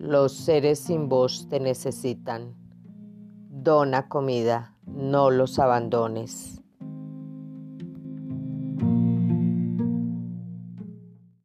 los seres sin voz te necesitan. Dona comida, no los abandones.